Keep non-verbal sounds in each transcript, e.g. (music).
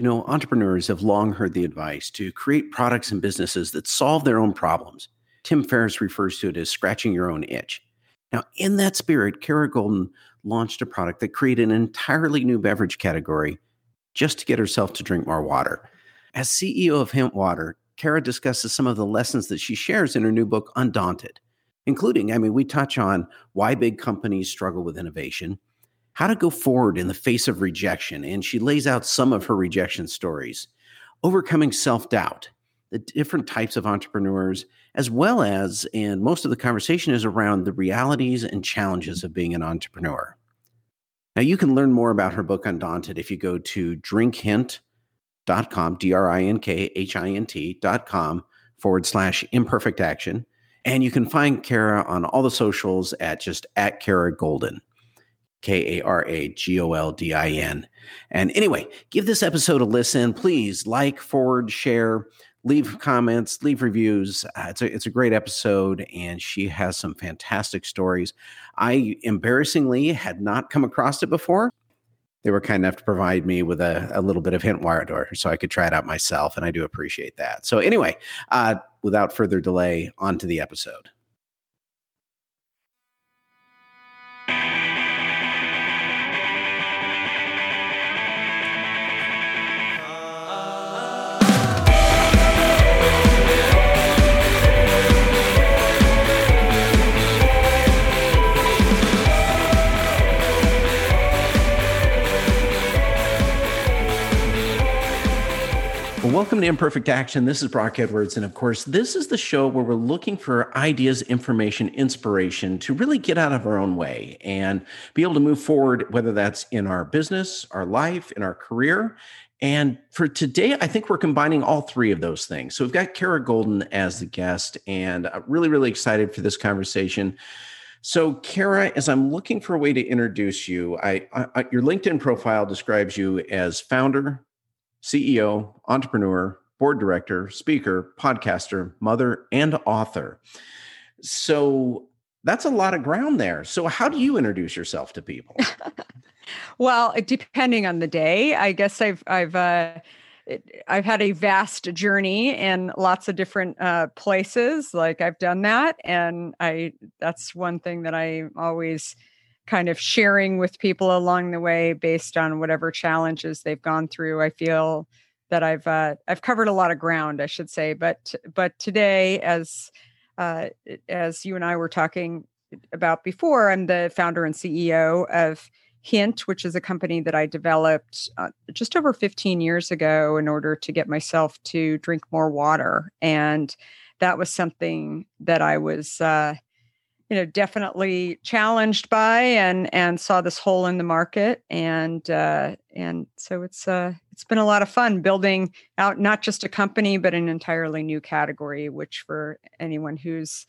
You know, entrepreneurs have long heard the advice to create products and businesses that solve their own problems. Tim Ferriss refers to it as scratching your own itch. Now, in that spirit, Kara Goldin launched a product that created an entirely new beverage category just to get herself to drink more water. As CEO of Hint Water, Kara discusses some of the lessons that she shares in her new book, Undaunted, including, I mean, we touch on why big companies struggle with innovation, how to go forward in the face of rejection, and she lays out some of her rejection stories, overcoming self doubt, the different types of entrepreneurs, as well as, and most of the conversation is around the realities and challenges of being an entrepreneur. Now, you can learn more about her book, Undaunted, if you go to drinkhint.com, D R I N K H I N T.com forward slash imperfect action. And you can find Kara on all the socials at just at Kara Goldin. K A R A G O L D I N. And anyway, give this episode a listen. Please like, forward, share leave comments, leave reviews. Uh, it's a it's a great episode, and she has some fantastic stories. I embarrassingly had not come across it before. They were kind enough to provide me with a, a little bit of hint wire door so I could try it out myself, and I do appreciate that. So anyway, uh, without further delay, on to the episode. Welcome to Imperfect Action. This is Brock Edwards. And of course, this is the show where we're looking for ideas, information, inspiration to really get out of our own way and be able to move forward, whether that's in our business, our life, in our career. And for today, I think we're combining all three of those things. So we've got Kara Goldin as the guest, and I'm really, really excited for this conversation. So, Kara, as I'm looking for a way to introduce you, I, I, your LinkedIn profile describes you as founder, CEO, entrepreneur, board director, speaker, podcaster, mother, and author. So that's a lot of ground there. So, how do you introduce yourself to people? (laughs) well, depending on the day, I guess I've I've uh, I've had a vast journey in lots of different uh, places. Like I've done that, and I that's one thing that I always kind of sharing with people along the way based on whatever challenges they've gone through. I feel that I've uh, I've covered a lot of ground, I should say. But but today, as uh, as you and I were talking about before, I'm the founder and CEO of Hint, which is a company that I developed uh, just over 15 years ago in order to get myself to drink more water, and that was something that I was uh, you know definitely challenged by and and saw this hole in the market and uh and so it's uh it's been a lot of fun building out not just a company but an entirely new category which for anyone who's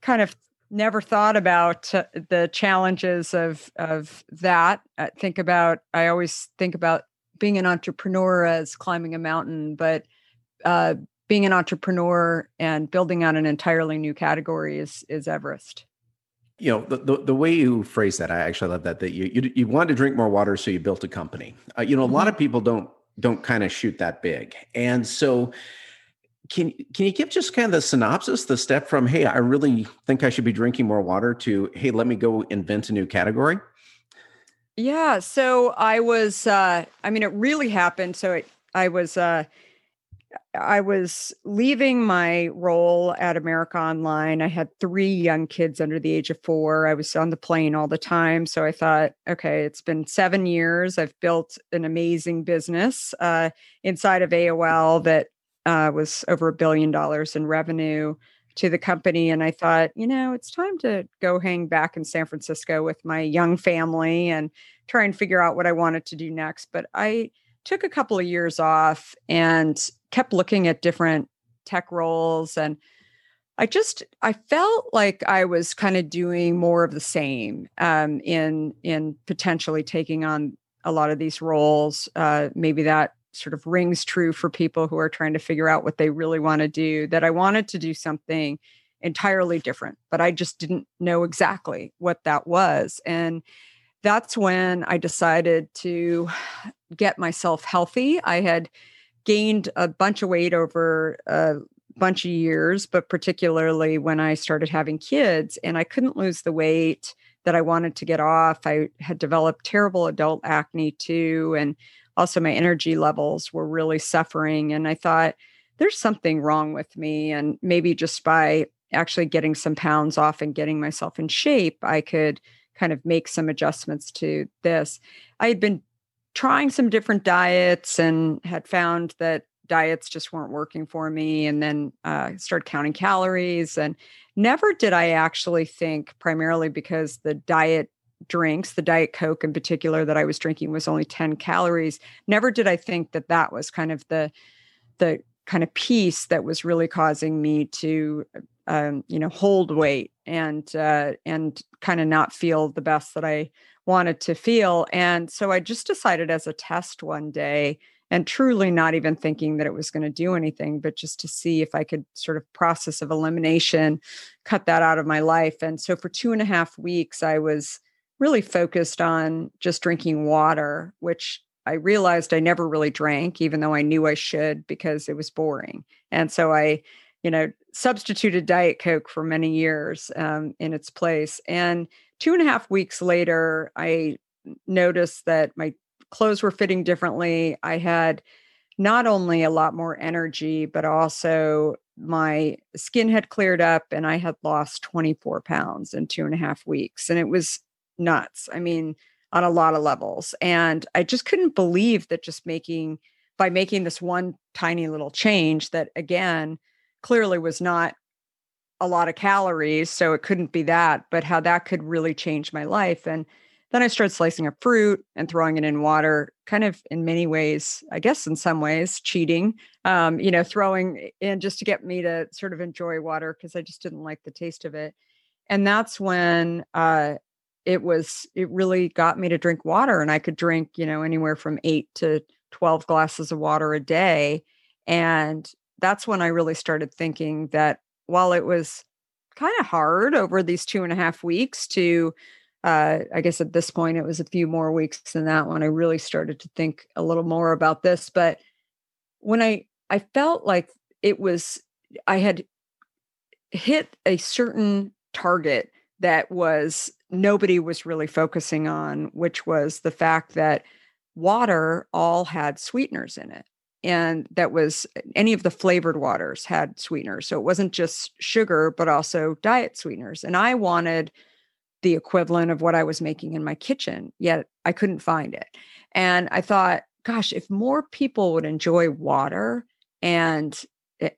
kind of never thought about uh, the challenges of of that uh, think about i always think about being an entrepreneur as climbing a mountain but uh being an entrepreneur and building out an entirely new category is is Everest you know the, the, the, way you phrase that i actually love that that you you, you wanted to drink more water so you built a company. Uh, you know a mm-hmm. lot of people don't don't kind of shoot that big. And so can can you give just kind of the synopsis the step from hey i really think i should be drinking more water to hey let me go invent a new category yeah so i was uh i mean it really happened so it, i was uh I was leaving my role at America Online. I had three young kids under the age of four. I was on the plane all the time. So I thought, okay, it's been seven years. I've built an amazing business uh, inside of AOL that uh, was over a billion dollars in revenue to the company. And I thought, you know, it's time to go hang back in San Francisco with my young family and try and figure out what I wanted to do next. But I, took a couple of years off and kept looking at different tech roles and I just I felt like I was kind of doing more of the same um, in in potentially taking on a lot of these roles. Uh, maybe that sort of rings true for people who are trying to figure out what they really want to do. That I wanted to do something entirely different, but I just didn't know exactly what that was. And that's when I decided to get myself healthy. I had gained a bunch of weight over a bunch of years, but particularly when I started having kids, and I couldn't lose the weight that I wanted to get off. I had developed terrible adult acne too. And also my energy levels were really suffering. And I thought, there's something wrong with me. And maybe just by actually getting some pounds off and getting myself in shape, I could kind of make some adjustments to this. I had been trying some different diets and had found that diets just weren't working for me and then uh, started counting calories and never did i actually think primarily because the diet drinks the diet coke in particular that i was drinking was only 10 calories never did i think that that was kind of the the kind of piece that was really causing me to um, you know hold weight and uh, and kind of not feel the best that i wanted to feel and so i just decided as a test one day and truly not even thinking that it was going to do anything, but just to see if I could sort of process of elimination, cut that out of my life. And so for two and a half weeks, I was really focused on just drinking water, which I realized I never really drank, even though I knew I should because it was boring. And so I, you know, substituted Diet Coke for many years um, in its place. And two and a half weeks later, I noticed that my clothes were fitting differently. I had not only a lot more energy, but also my skin had cleared up and I had lost 24 pounds in two and a half weeks. And it was nuts. I mean, on a lot of levels. And I just couldn't believe that just making, by making this one tiny little change that again, clearly was not a lot of calories. So it couldn't be that, but how that could really change my life. And then I started slicing up fruit and throwing it in water, kind of in many ways, I guess in some ways, cheating, um, you know, throwing in just to get me to sort of enjoy water because I just didn't like the taste of it. And that's when uh, it was, it really got me to drink water. And I could drink, you know, anywhere from eight to 12 glasses of water a day. And that's when I really started thinking that while it was kind of hard over these two and a half weeks to uh, I guess at this point it was a few more weeks than that when I really started to think a little more about this. But when I I felt like it was I had hit a certain target that was nobody was really focusing on, which was the fact that water all had sweeteners in it. And that was any of the flavored waters had sweeteners. So it wasn't just sugar, but also diet sweeteners. And I wanted the equivalent of what I was making in my kitchen, yet I couldn't find it. And I thought, gosh, if more people would enjoy water and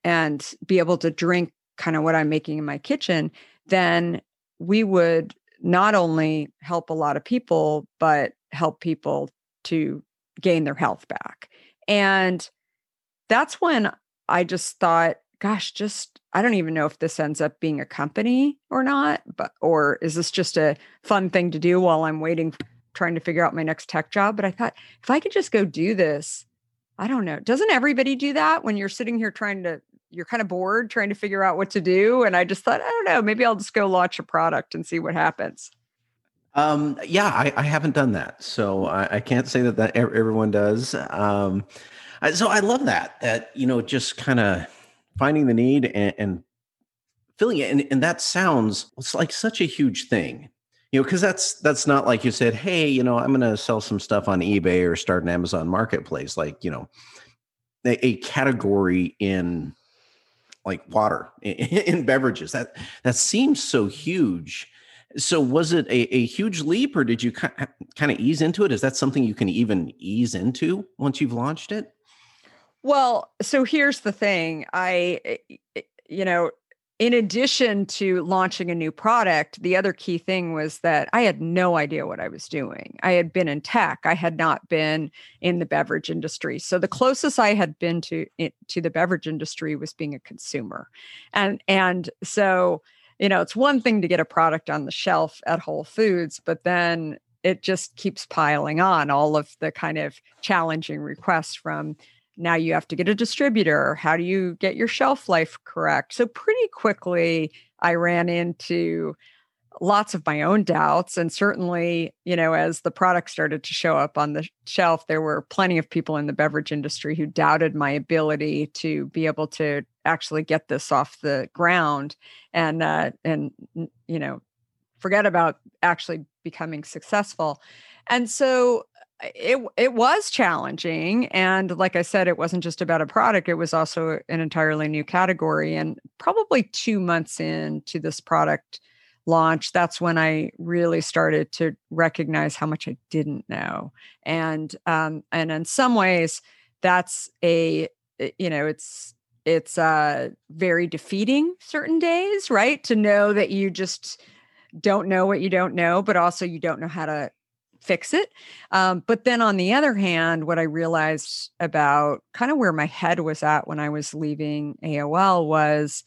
and be able to drink kind of what I'm making in my kitchen, then we would not only help a lot of people, but help people to gain their health back. And that's when I just thought, gosh, just I don't even know if this ends up being a company or not, but or is this just a fun thing to do while I'm waiting trying to figure out my next tech job, but I thought if I could just go do this, I don't know. Doesn't everybody do that when you're sitting here trying to you're kind of bored trying to figure out what to do and I just thought, I don't know, maybe I'll just go launch a product and see what happens. Um, yeah, I, I, haven't done that, so I, I, can't say that that everyone does. Um, I, so I love that that you know just kind of finding the need and, and filling it. And, and that sounds it's like such a huge thing you know because that's that's not like you said hey you know i'm going to sell some stuff on ebay or start an amazon marketplace like you know a, a category in like water in, (laughs) in, beverages that that seems so huge so was it a, a huge leap or did you kind of ease into it is that something you can even ease into once you've launched it well, so here's the thing. I, eh, eh, you know, in addition to launching a new product, the other key thing was that I had no idea what I was doing. I had been in tech. I had not been in the beverage industry. So the closest I had been to to the beverage industry was being a consumer. And and so, you know, it's one thing to get a product on the shelf at Whole Foods, but then it just keeps piling on all of the kind of challenging requests from now you have to get a distributor. How do you get your shelf life correct? So, pretty quickly, I ran into lots of my own doubts and certainly you know as the product started to show up on the shelf there were plenty of people in the beverage industry who doubted my ability to be able to actually get this off the ground and uh and you know forget about actually becoming successful and so it it was challenging and like i said it wasn't just about a product it was also an entirely new category and probably 2 months into this product launch, that's when I really started to recognize how much I didn't know. And um, and in some ways, that's a eh, you know it's it's uh very defeating certain days, right? To know that you just don't know what you don't know, but also you don't know how to fix it. Um, but then on the other hand, what I realized about kind of where my head was at when I was leaving AOL was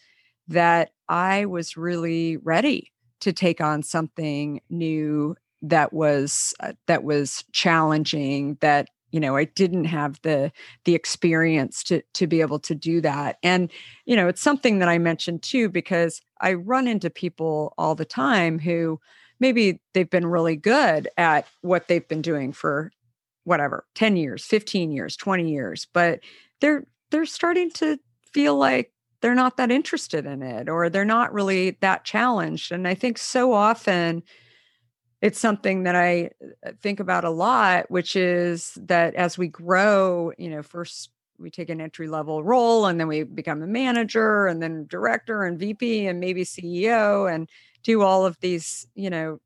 that I was really ready to take on something new that was uh, that was challenging that you know i didn't have the the experience to to be able to do that and you know it's something that i mentioned too because i run into people all the time who maybe they've been really good at what they've been doing for whatever 10 years 15 years 20 years but they're they're starting to feel like they're not that interested in it or they're not really that challenged. And I think so often it's something that I uh, think about a lot, which is that as we grow, you know, first we take an entry level role and then we become a manager and then director and VP and maybe CEO and do all of these, you know,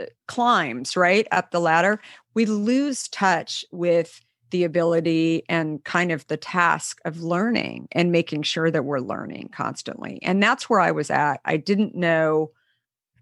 uh, climbs right up the ladder. We lose touch with the ability and kind of the task of learning and making sure that we're learning constantly. And that's where I was at. I didn't know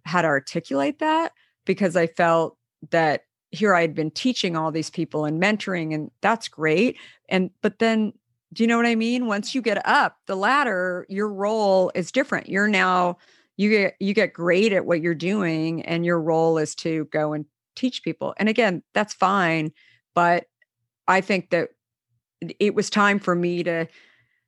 how to articulate that because I felt that here I had been teaching all these people and mentoring, and that's great. And, but then, do you know what I mean? Once you get up the ladder, your role is different. You're now, you get you get great at what you're doing and your role is to go and teach people and again that's fine but I think that it was time for me to,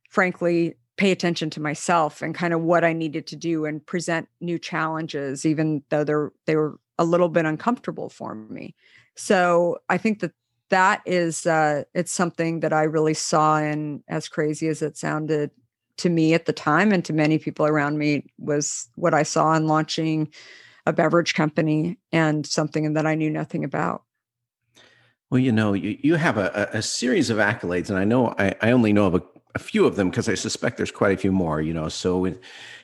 frankly, pay attention to myself and kind of what I needed to do and present new challenges, even though they're they were a little bit uncomfortable for me. So I think that that is uh, it's something that I really saw, and as crazy as it sounded to me at the time and to many people around me, was what I saw in launching a beverage company and something that I knew nothing about. Well, you know, you, you have a, a series of accolades, and I know I, I only know of a, a few of them because I suspect there's quite a few more. You know, so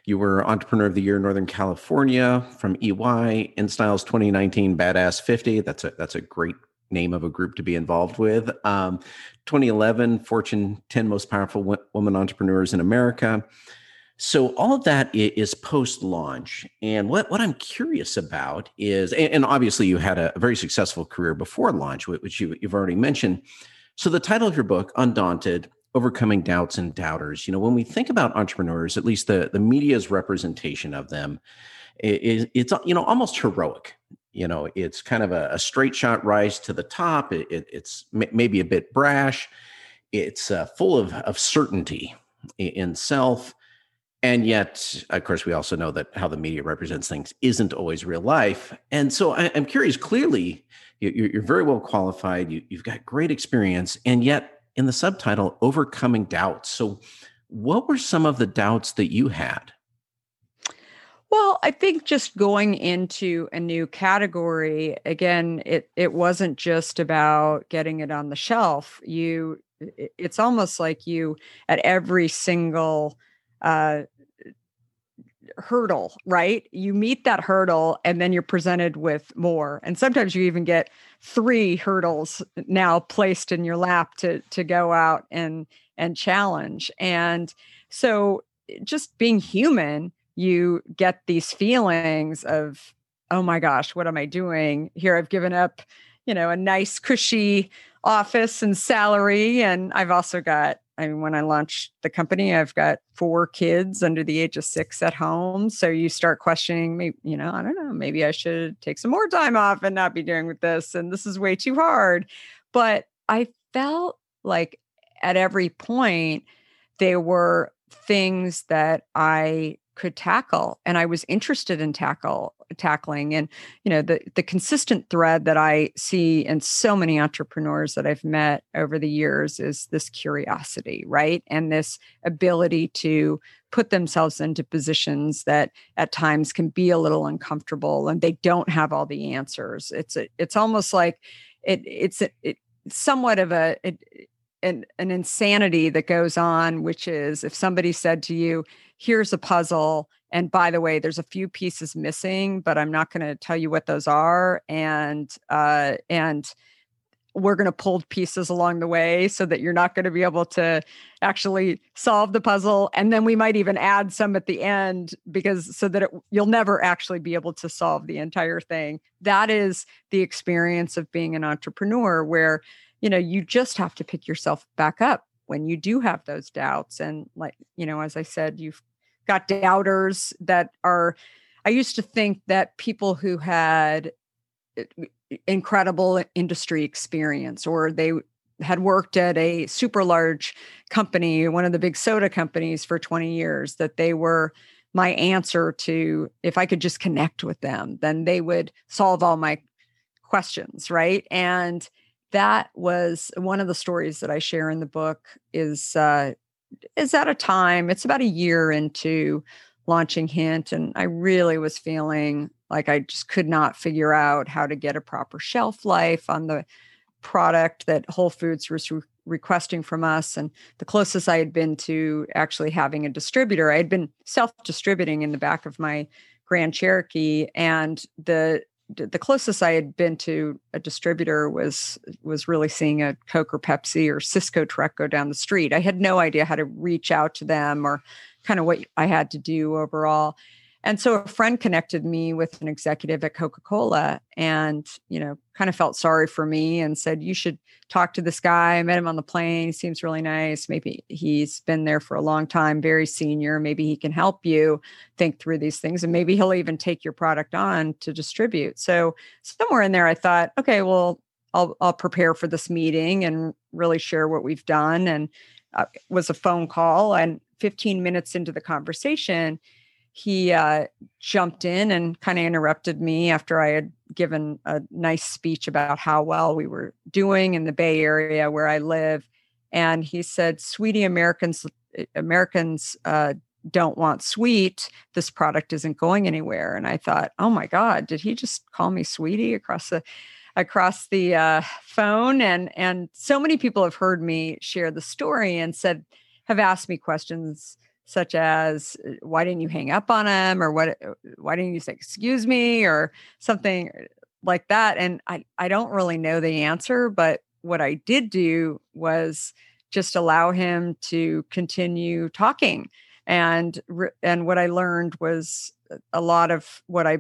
you were Entrepreneur of the Year, Northern California from EY, InStyle's 2019 Badass 50. That's a that's a great name of a group to be involved with. Um, 2011 Fortune 10 Most Powerful w- Women Entrepreneurs in America. So all of that is post launch. And what, what I'm curious about is, and obviously you had a very successful career before launch, which you, you've already mentioned. So the title of your book, Undaunted, Overcoming Doubts and Doubters, you know, when we think about entrepreneurs, at least the, the media's representation of them is it's, you know, almost heroic. You know, it's kind of a, a straight shot rise to the top. It, it, it's maybe a bit brash. It's uh, full of, of certainty in self and yet of course we also know that how the media represents things isn't always real life and so I, am curious clearly you're, very well qualified you, you've got great experience and yet in the subtitle overcoming doubts so what were some of the doubts that you had well, I think just going into a new category again, it it wasn't just about getting it on the shelf. You, it's almost like you at every single uh, hurdle, right? You meet that hurdle and then you're presented with more. And sometimes you even get three hurdles now placed in your lap to to go out and and challenge. And so just being human, you get these feelings of oh my gosh, what am I doing? Here I've given up, you know, a nice cushy office and salary and I've also got I mean, when I launched the company, I've got four kids under the age of six at home. So you start questioning, me, you know, I don't know, maybe I should take some more time off and not be doing with this. And this is way too hard. But I felt like at every point, there were things that I could tackle and I was interested in tackle tackling and you know the the consistent thread that i see in so many entrepreneurs that i've met over the years is this curiosity right? And this ability to put themselves into positions that at times can be a little uncomfortable and they don't have all the answers. It's a, it's almost like it it's a, it, somewhat of a it, an, an insanity that goes on which is if somebody said to you here's a puzzle and by the way there's a few pieces missing but i'm not going to tell you what those are and uh and we're going to pull pieces along the way so that you're not going to be able to actually solve the puzzle and then we might even add some at the end because so that it, you'll never actually be able to solve the entire thing. That is the experience of being an entrepreneur where you know you just have to pick yourself back up when you do have those doubts and like you know as i said you've got doubters that are i used to think that people who had eh, incredible industry experience or they had worked at a super large company one of the big soda companies for 20 years that they were my answer to if i could just connect with them then they would solve all my questions right? And that was one of the stories that I share in the book is uh, is at a time it's about a year into launching hint and i really was feeling like i just could not figure out how to get a proper shelf life on the product that whole foods was re- requesting from us and the closest i had been to actually having a distributor i had been self-distributing in the back of my grand cherokee and the the closest I had been to a distributor was was really seeing a Coke or Pepsi or Sysco truck go down the street. I had no idea how to reach out to them or kind of what I had to do overall. And so a friend connected me with an executive at Coca-Cola and, you know, kind of felt sorry for me and said, you should talk to this guy. I met him on the plane. He seems really nice. Maybe he's been there for a long time, very senior. Maybe he can help you think through these things and maybe he'll even take your product on to distribute. So somewhere in there, I thought, okay, well, I'll, I'll prepare for this meeting and really share what we've done. And uh, was a phone call and 15 minutes into the conversation, he uh, jumped in and kind of interrupted me after I had given a nice speech about how well we were doing in the Bay Area where I live. And he said, Sweetie, Americans, eh, Americans uh, don't want sweet. This product isn't going anywhere. And I thought, oh my God, did he just call me sweetie across the across the uh, phone? And and so many people have heard me share the story and said, have asked me questions such as uh, why didn't you hang up on him or what uh, why didn't you say excuse me or something uh, like that and i i don't really know the answer but what i did do was just allow him to continue talking and and what i learned was a lot of what i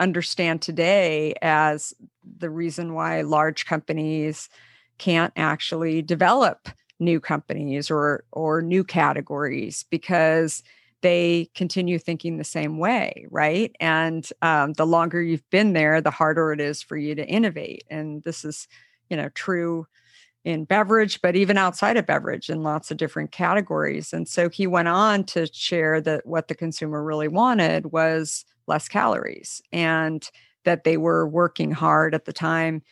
understand today as the reason why large companies can't actually develop new companies or or new categories because they continue thinking the same way right? And um, the longer you've been there the harder it is for you to innovate. And this is you know true in beverage but even outside of beverage in lots of different categories. And so he went on to share that what the consumer really wanted was less calories and that they were working hard at the time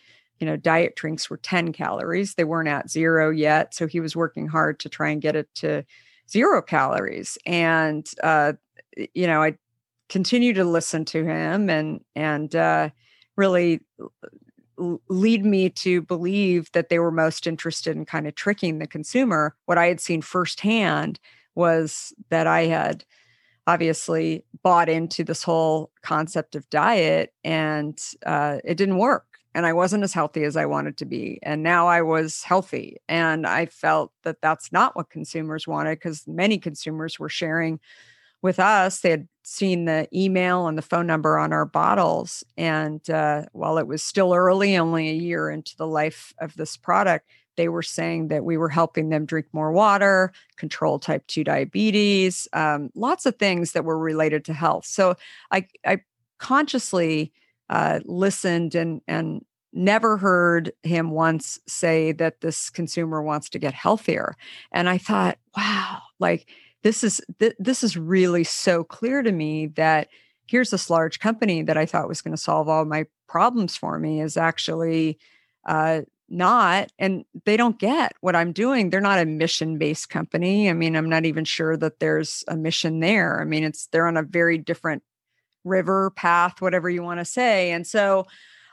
you know, diet drinks were 10 calories. They weren't at zero yet. So he was working hard to try and get it to zero calories. And, uh, you know, I continue to listen to him and, and, uh, really lead me to believe that they were most interested in kind of tricking the consumer. What I had seen firsthand was that I had obviously bought into this whole concept of diet and uh, it didn't work and I wasn't as healthy as I wanted to be. And now I was healthy. And I felt that that's not what consumers wanted because many consumers were sharing with us. They had seen the email and the phone number on our bottles. And uh, while it was still early, only a year into the life of this product, they were saying that we were helping them drink more water, control type 2 diabetes, um, lots of things that were related to health. So I, I consciously uh, listened and and never heard him once say that this consumer wants to get healthier. And i thought wow like this is th- this is really so clear to me that here's this large company that I thought was going to solve all my problems for me is actually uh, not and they don't get what i'm doing. They're not a mission based company. I mean i'm not even sure that there's a mission there. I mean it's they're on a very different river path whatever you want to say and so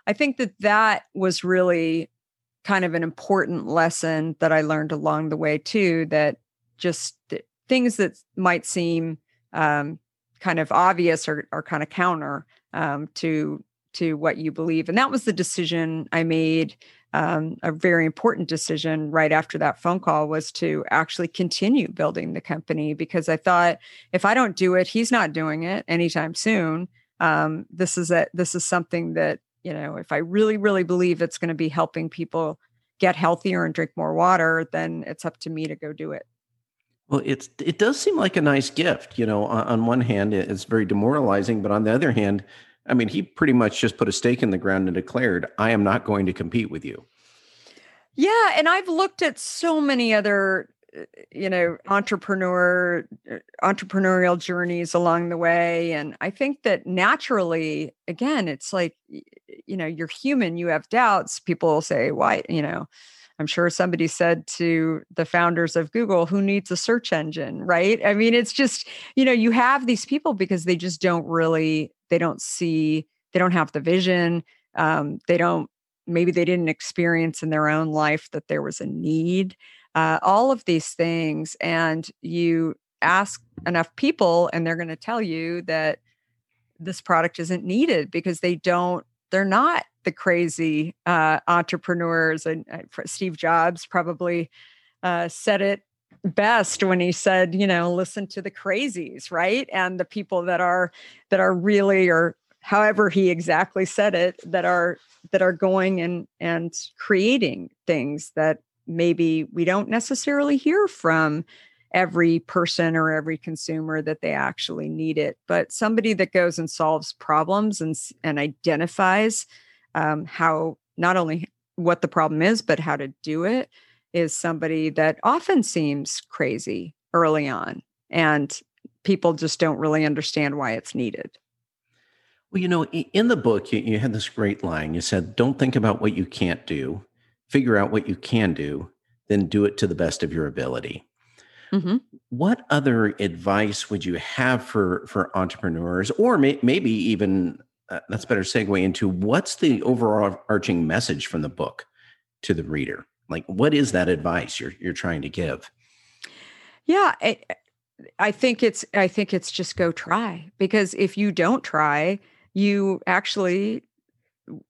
i think that that was really kind of an important lesson that i learned along the way too that just things that might seem um, kind of obvious or, or kind of counter um, to to what you believe and that was the decision i made um, a very important decision right after that phone call was to actually continue building the company because I thought if I don't do it, he's not doing it anytime soon. Um, this is a this is something that you know if I really really believe it's going to be helping people get healthier and drink more water, then it's up to me to go do it. Well, it's it does seem like a nice gift. You know, on, on one hand, it's very demoralizing, but on the other hand, I mean, he pretty much just put a stake in the ground and declared, I am not going to compete with you. Yeah. And I've looked at so many other uh, you know entrepreneur uh, entrepreneurial journeys along the way and i think that naturally again it's like you know you're human you have doubts people will say why you know i'm sure somebody said to the founders of google who needs a search engine? Right? I mean it's just you know you have these people because they just don't really they don't see they don't have the vision um, they don't maybe they didn't experience in their own life that there was a need uh, all of these things and you ask enough people and they're going to tell you that this product isn't needed because they don't they're not the crazy uh, entrepreneurs and uh, steve jobs probably uh, said it best when he said, you know, listen to the crazies, right? And the people that are that are really or however he exactly said it that are that are going and and creating things that maybe we don't necessarily hear from every person or every consumer that they actually need it but somebody that goes and solves problems and and identifies um, how not only what the problem is but how to do it is somebody that often seems crazy early on and people just don't really understand why it's needed. Well, you know, in the book, you, you had this great line. You said, Don't think about what you can't do, figure out what you can do, then do it to the best of your ability. Mm-hmm. What other advice would you have for for entrepreneurs, or may, maybe even uh, that's better segue into what's the overarching message from the book to the reader? Like, what is that advice you're you're trying to give? Yeah, I, I think it's I think it's just go try because if you don't try, you actually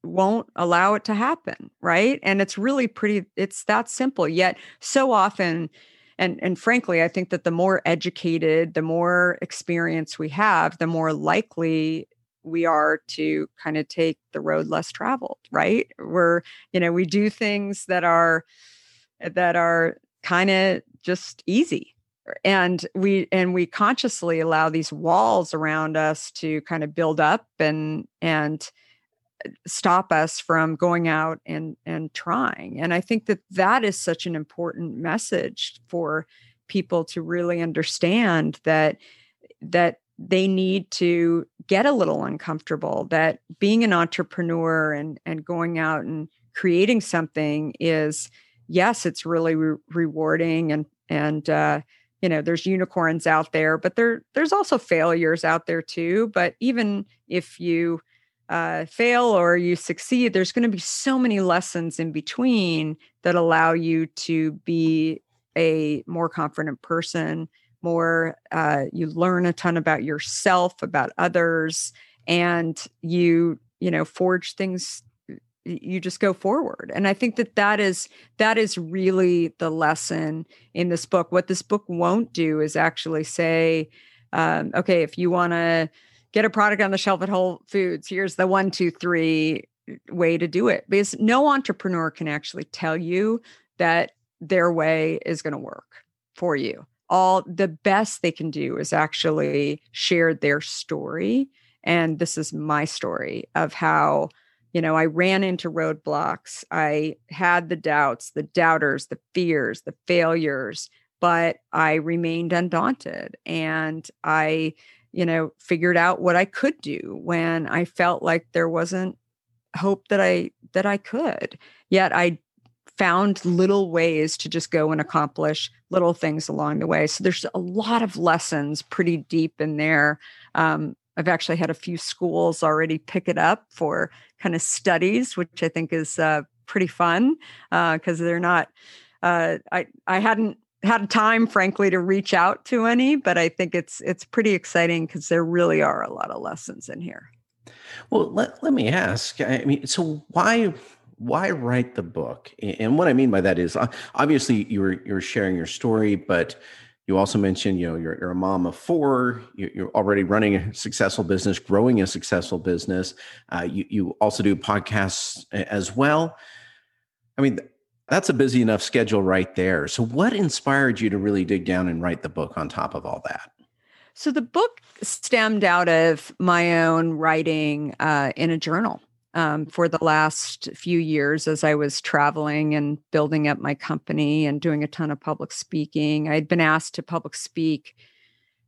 won't allow it to happen, right? And it's really pretty it's that simple. Yet so often and and frankly, I think that the more educated, the more experience we have, the more likely we are to kind of take the road less traveled right? We're you know we do things that are that are kind of just easy and we and we consciously allow these walls around us to kind of build up and and stop us from going out and and trying. And i think that that is such an important message for people to really understand that that they need to get a little uncomfortable that being an entrepreneur and and going out and creating something is yes it's really re- rewarding and and uh, you know there's unicorns out there but there there's also failures out there too. But even if you uh, fail or you succeed there's going to be so many lessons in between that allow you to be a more confident person more uh, you learn a ton about yourself about others and you you know forge things you just go forward. And i think that that is that is really the lesson in this book. What this book won't do is actually say um, okay if you want to get a product on the shelf at whole foods here's the one two three uh, way to do it because no entrepreneur can actually tell you that their way is going to work for you. All the best they can do is actually share their story and this is my story of how you know i ran into roadblocks i had the doubts the doubters the fears the failures but i remained undaunted and i you know, figured out what I could do when I felt like there wasn't hope that I that I could. Yet I found little ways to just go and accomplish little things along the way. So there's a lot of lessons pretty deep in there. Um, I've actually had a few schools already pick it up for kind of studies, which I think is uh, pretty fun because uh, they're not. Uh, I I hadn't had time, frankly, to reach out to any, but I think it's it's pretty exciting because there really are a lot of lessons in here. Well, let, let me ask. I mean, so why why write the book? And what I mean by that is uh, obviously you're you're sharing your story, but you also mentioned you know you're, you're a mom of four. You're already running a successful business, growing a successful business. Uh, you you also do podcasts as well. I mean, that's a busy enough schedule right there. So, what inspired you to really dig down and write the book on top of all that? So, the book stemmed out of my own writing uh, in a journal um, for the last few years as I was traveling and building up my company and doing a ton of public speaking. I'd been asked to public speak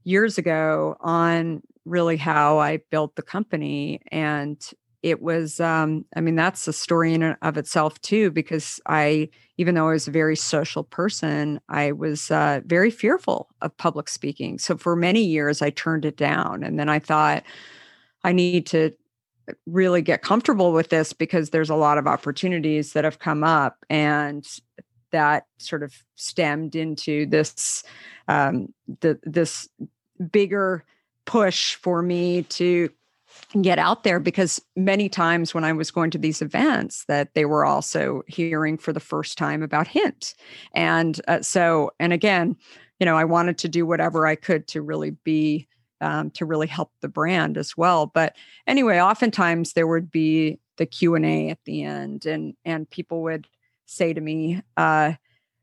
years ago on really how I built the company. And it was um, i mean that's a story in and of itself too because i even though i was a very social person i was uh, very fearful of public speaking. So for many years i turned it down and then i thought i need to really get comfortable with this because there's a lot of opportunities that have come up and that sort of stemmed into this um, the, this bigger push for me to get out there because many times when I was going to these events that they were also hearing for the first time about hint. And uh, so and again, you know, I wanted to do whatever I could to really be um, to really help the brand as well. But anyway, oftentimes there would be the Q and A at the end, and and people would say to me, uh,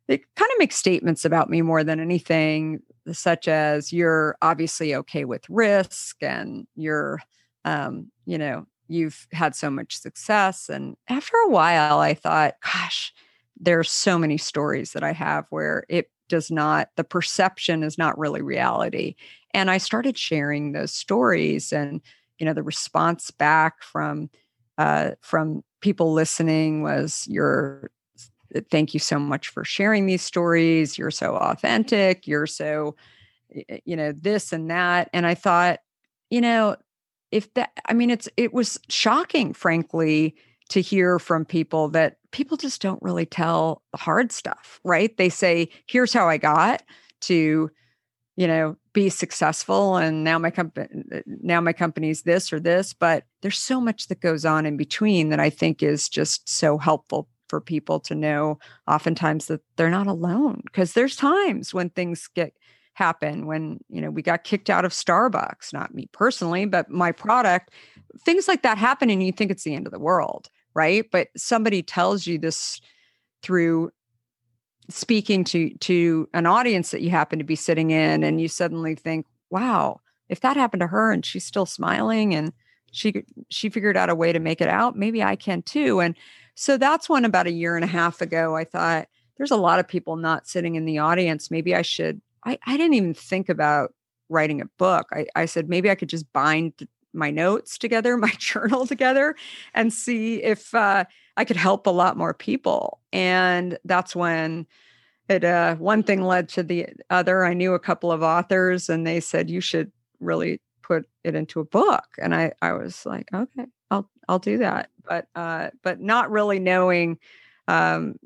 they kind of make statements about me more than anything, such as "You're obviously okay with risk, and you're um, you know, you've had so much success. And after a while, I thought, gosh, there are so many stories that I have where it does not, the perception is not really reality. And I started sharing those stories and, you know, the response back from, uh, from people listening was you're thank you so much for sharing these stories you're so authentic you're so you know this and that and i thought you know if that i mean it's it was shocking frankly to hear from people that people just don't really tell the hard stuff right? They say here's how i got to you know be successful and now my company uh, now my company's this or this but there's so much that goes on in between that i think is just so helpful for people to know oftentimes that they're not alone because there's times when things get happen when you know we got kicked out of starbucks not me personally but my product things like that happen and you think it's the end of the world right? But somebody tells you this through speaking to to an audience that you happen to be sitting in and you suddenly think wow if that happened to her and she's still smiling and she she figured out a way to make it out maybe i can too. And so that's when about a year and a half ago i thought there's a lot of people not sitting in the audience. Maybe i should I, I didn't even think about writing a book. I, I said maybe I could just bind my notes together, (laughs) my journal together, and see if uh, I could help a lot more people. And that's when it uh, one thing led to the other. I knew a couple of authors, and they said you should really put it into a book. And I I was like, okay, I'll I'll do that. But uh, but not really knowing, um,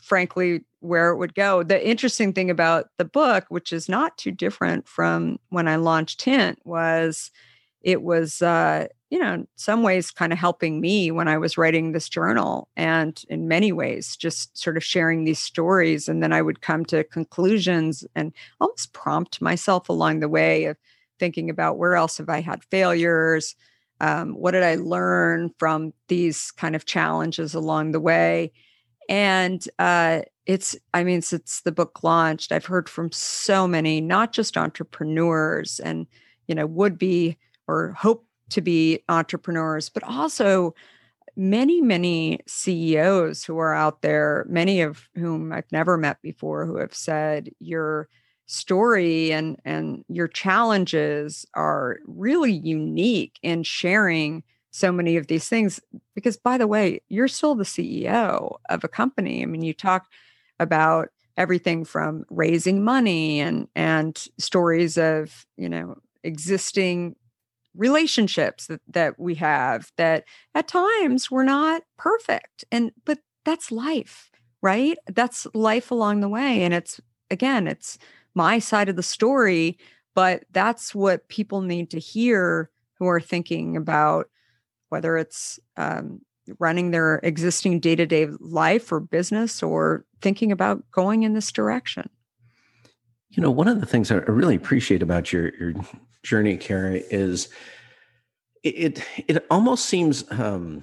frankly, where it would go. The interesting thing about the book, which is not too different from when I launched Hint, was it was uh, you know some ways kind of helping me when I was writing this journal, and in many ways just sort of sharing these stories, and then I would come to conclusions and almost prompt myself along the way of thinking about where else have I had failures. Um, what did I learn from these kind of challenges along the way? And uh, it's i mean since the book launched i've heard from so many not just entrepreneurs and you know would be or hope to be entrepreneurs but also many many ceos who are out there many of whom i've never met before who have said you're story and and your challenges are really unique in sharing so many of these things. Because by the way you're still the ceo of a company. I mean you talk about everything from raising money and and stories of you know existing relationships that, that we have that at times we're not perfect. And but that's life right? That's life along the way. And it's again it's my side of the story but that's what people need to hear who are thinking about whether it's um, running their existing day-to-day life or business or thinking about going in this direction? You know one of the things i really appreciate about your your journey Kara, is it, it, it almost seems um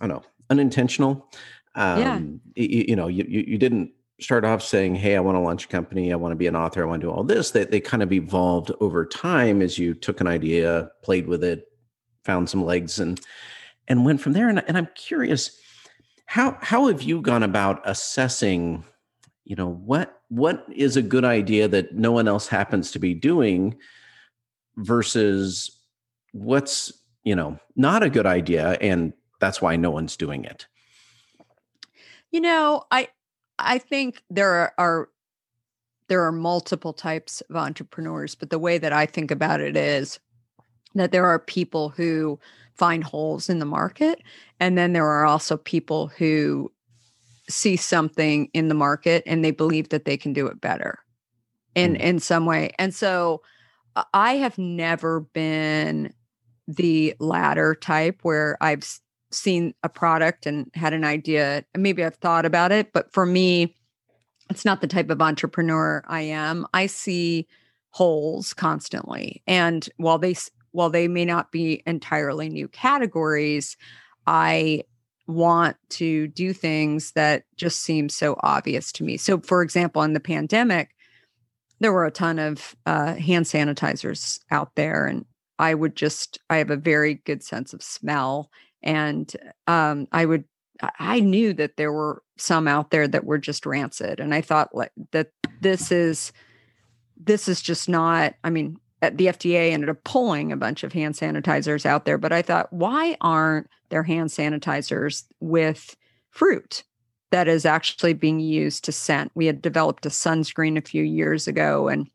i don't know unintentional. Um yeah. you, you know you, you didn't start off saying hey i want to launch a company. I want to be an author. I want to do all this. That they, they kind of evolved over time as you took an idea played with it found some legs and and went from there. And, and I'm curious, how how have you gone about assessing, you know, what what is a good idea that no one else happens to be doing versus what's you know not a good idea and that's why no one's doing it you know i i think there are, are there are multiple types of entrepreneurs but the way that i think about it is that there are people who find holes in the market. And then there are also people who see something in the market and they believe that they can do it better in mm. in some way. And so I have never been the latter type where I've seen a product and had an idea. Maybe I've thought about it, but for me, it's not the type of entrepreneur I am. I see holes constantly. And while they while they may not be entirely new categories, I want to do things that just seem so obvious to me. So, for example, in the pandemic, there were a ton of uh, hand sanitizers out there, and I would just, I have a very good sense of smell. And um, I would, I knew that there were some out there that were just rancid. And I thought like, that this is, this is just not, I mean, Uh, the FDA ended up pulling a bunch of hand sanitizers out there. But I thought, why aren't there hand sanitizers with fruit that is actually being used to scent? We had developed a sunscreen a few years ago and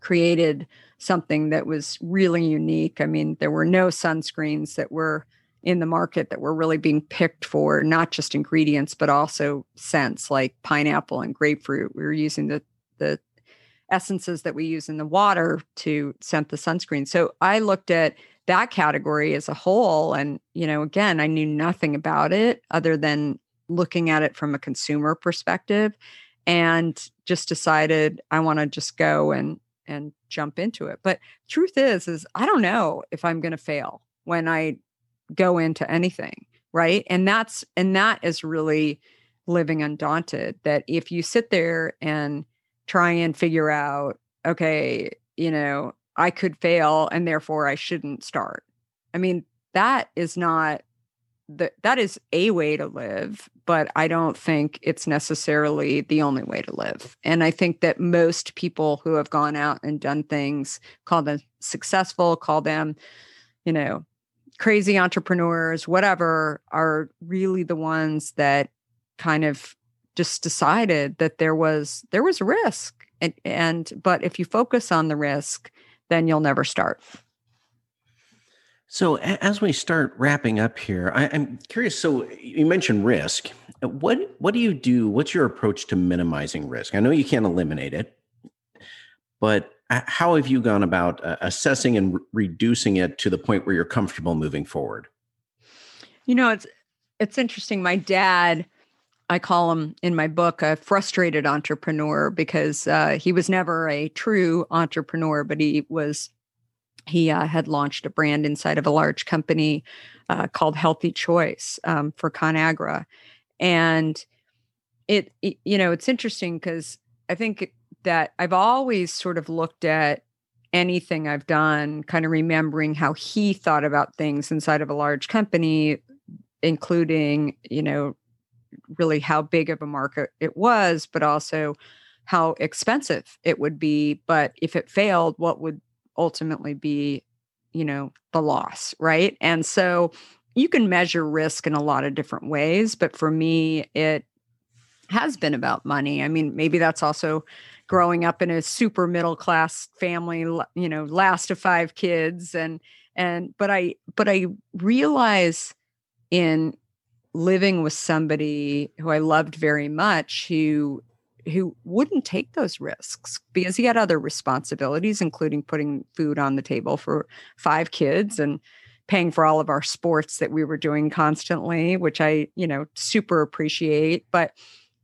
created something that was really unique. I mean, there were no sunscreens that were in the market that were really being picked for not just ingredients but also scents like pineapple and grapefruit. We were using the the essences that we use in the water to scent the sunscreen. So I looked at that category as a whole. And, you know, again, I knew nothing about it other than looking at it from a consumer perspective and just decided I want to just go and and jump into it. But truth is is I don't know if I'm going to fail when I go into anything, right? And that's and that is really living undaunted that if you sit there and try and figure out, okay, you know, I could fail and therefore I shouldn't start. I mean, that is not that that is a way to live, but I don't think it's necessarily the only way to live. And I think that most people who have gone out and done things, call them successful, call them, you know, crazy entrepreneurs, whatever, are really the ones that kind of just decided that there was there was risk and, and but if you focus on the risk then you'll never start. So as we start wrapping up here I, i'm curious so you mentioned risk. What what do you do what's your approach to minimizing risk? I know you can't eliminate it but how have you gone about uh, assessing and re- reducing it to the point where you're comfortable moving forward? You know it's it's interesting. My dad I call him in my book a frustrated entrepreneur because uh, he was never a true entrepreneur, but he was he uh, had launched a brand inside of a large company uh, called Healthy Choice um, for ConAgra, and it, it you know it's interesting because I think that I've always sort of looked at anything I've done, kind of remembering how he thought about things inside of a large company, including you know really how big of a market it was, but also how expensive it would be but if it failed what would ultimately be you know the loss right? And so you can measure risk in a lot of different ways but for me it has been about money. I mean maybe that's also growing up in a super middle class family you know last of five kids and and but i but i realize in living with somebody who i loved very much who who wouldn't take those risks because he had other responsibilities including putting food on the table for five kids and paying for all of our sports that we were doing constantly which i you know super appreciate. But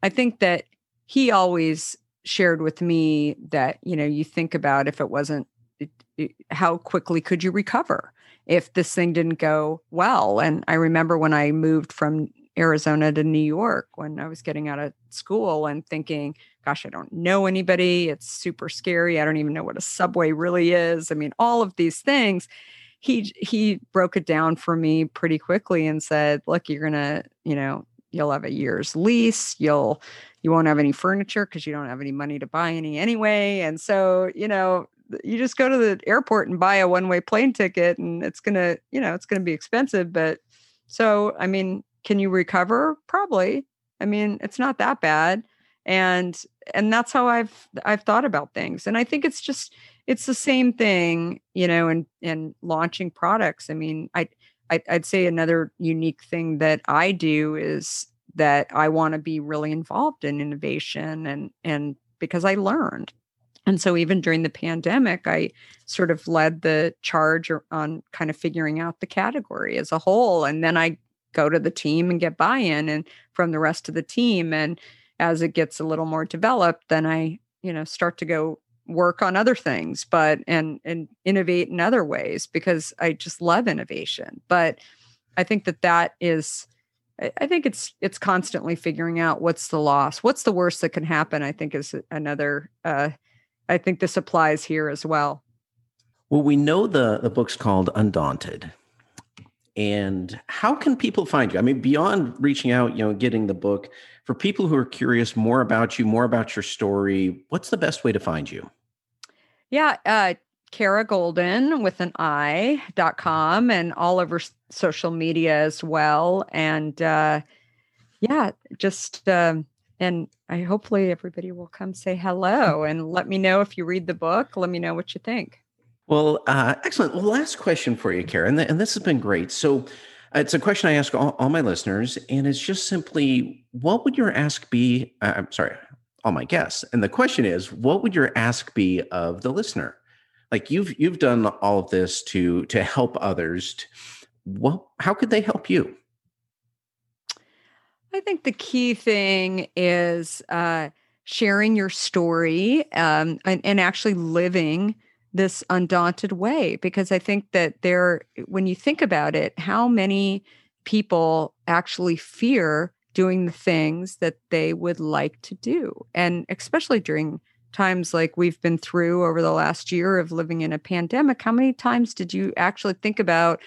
i think that he always shared with me that you know you think about if it wasn't how quickly could you recover if this thing didn't go well. And i remember when i moved from arizona to new york when i was getting out of school and thinking gosh i don't know anybody. It's super scary. I don't even know what a subway really is. I mean all of these things. He he broke it down for me pretty quickly and said look you're gonna you know you'll have a year's lease. You'll you won't have any furniture because you don't have any money to buy any anyway. And so, you know, you just go to the airport and buy a one way plane ticket and it's going to, you know, it's going to be expensive. But so, I mean, can you recover? Probably. I mean, it's not that bad. And, and that's how I've, I've thought about things. And I think it's just, it's the same thing, you know, in, in launching products. I mean, I, I I'd say another unique thing that I do is that I want to be really involved in innovation and and because I learned. And so even during the pandemic, I sort of led the charge on kind of figuring out the category as a whole. And then I go to the team and get buy-in and from the rest of the team. And as it gets a little more developed, then I, you know, start to go work on other things, but and and innovate in other ways because I just love innovation. But I think that that is I think it's it's constantly figuring out what's the loss, what's the worst that can happen. I think is another. Uh, I think this applies here as well. Well, we know the the book's called Undaunted, and how can people find you? I mean, beyond reaching out, you know, getting the book for people who are curious more about you, more about your story. What's the best way to find you? Yeah, uh, Kara Goldin with an I dot com and all over social media as well. And uh, yeah, just um, and I hopefully everybody will come say hello (laughs) and let me know if you read the book. Let me know what you think. Well, uh, excellent. Well, last question for you, Karen, and, this has been great. So. Uh, it's a question I ask all, all, my listeners, and it's just simply, what would your ask be? Uh, I'm sorry, all my guests. And the question is, what would your ask be of the listener? like you've you've done all of this to to help others what how could they help you i think the key thing is uh, sharing your story um, and, and actually living this undaunted way because i think that there when you think about it how many people actually fear doing the things that they would like to do and especially during times like we've been through over the last year of living in a pandemic, how many times did you actually think about,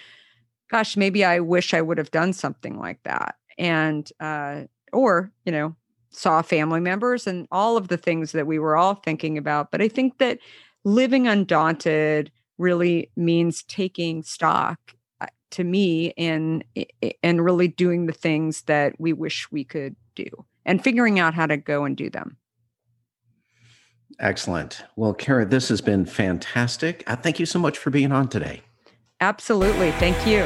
gosh, maybe I wish I would have done something like that? And, uh, or, you know, saw family members and all of the things that we were all thinking about. But I think that living undaunted really means taking stock uh, to me in and really doing the things that we wish we could do and figuring out how to go and do them. Excellent. Well, Kara, this has been fantastic. Uh, thank you so much for being on today. Absolutely. Thank you.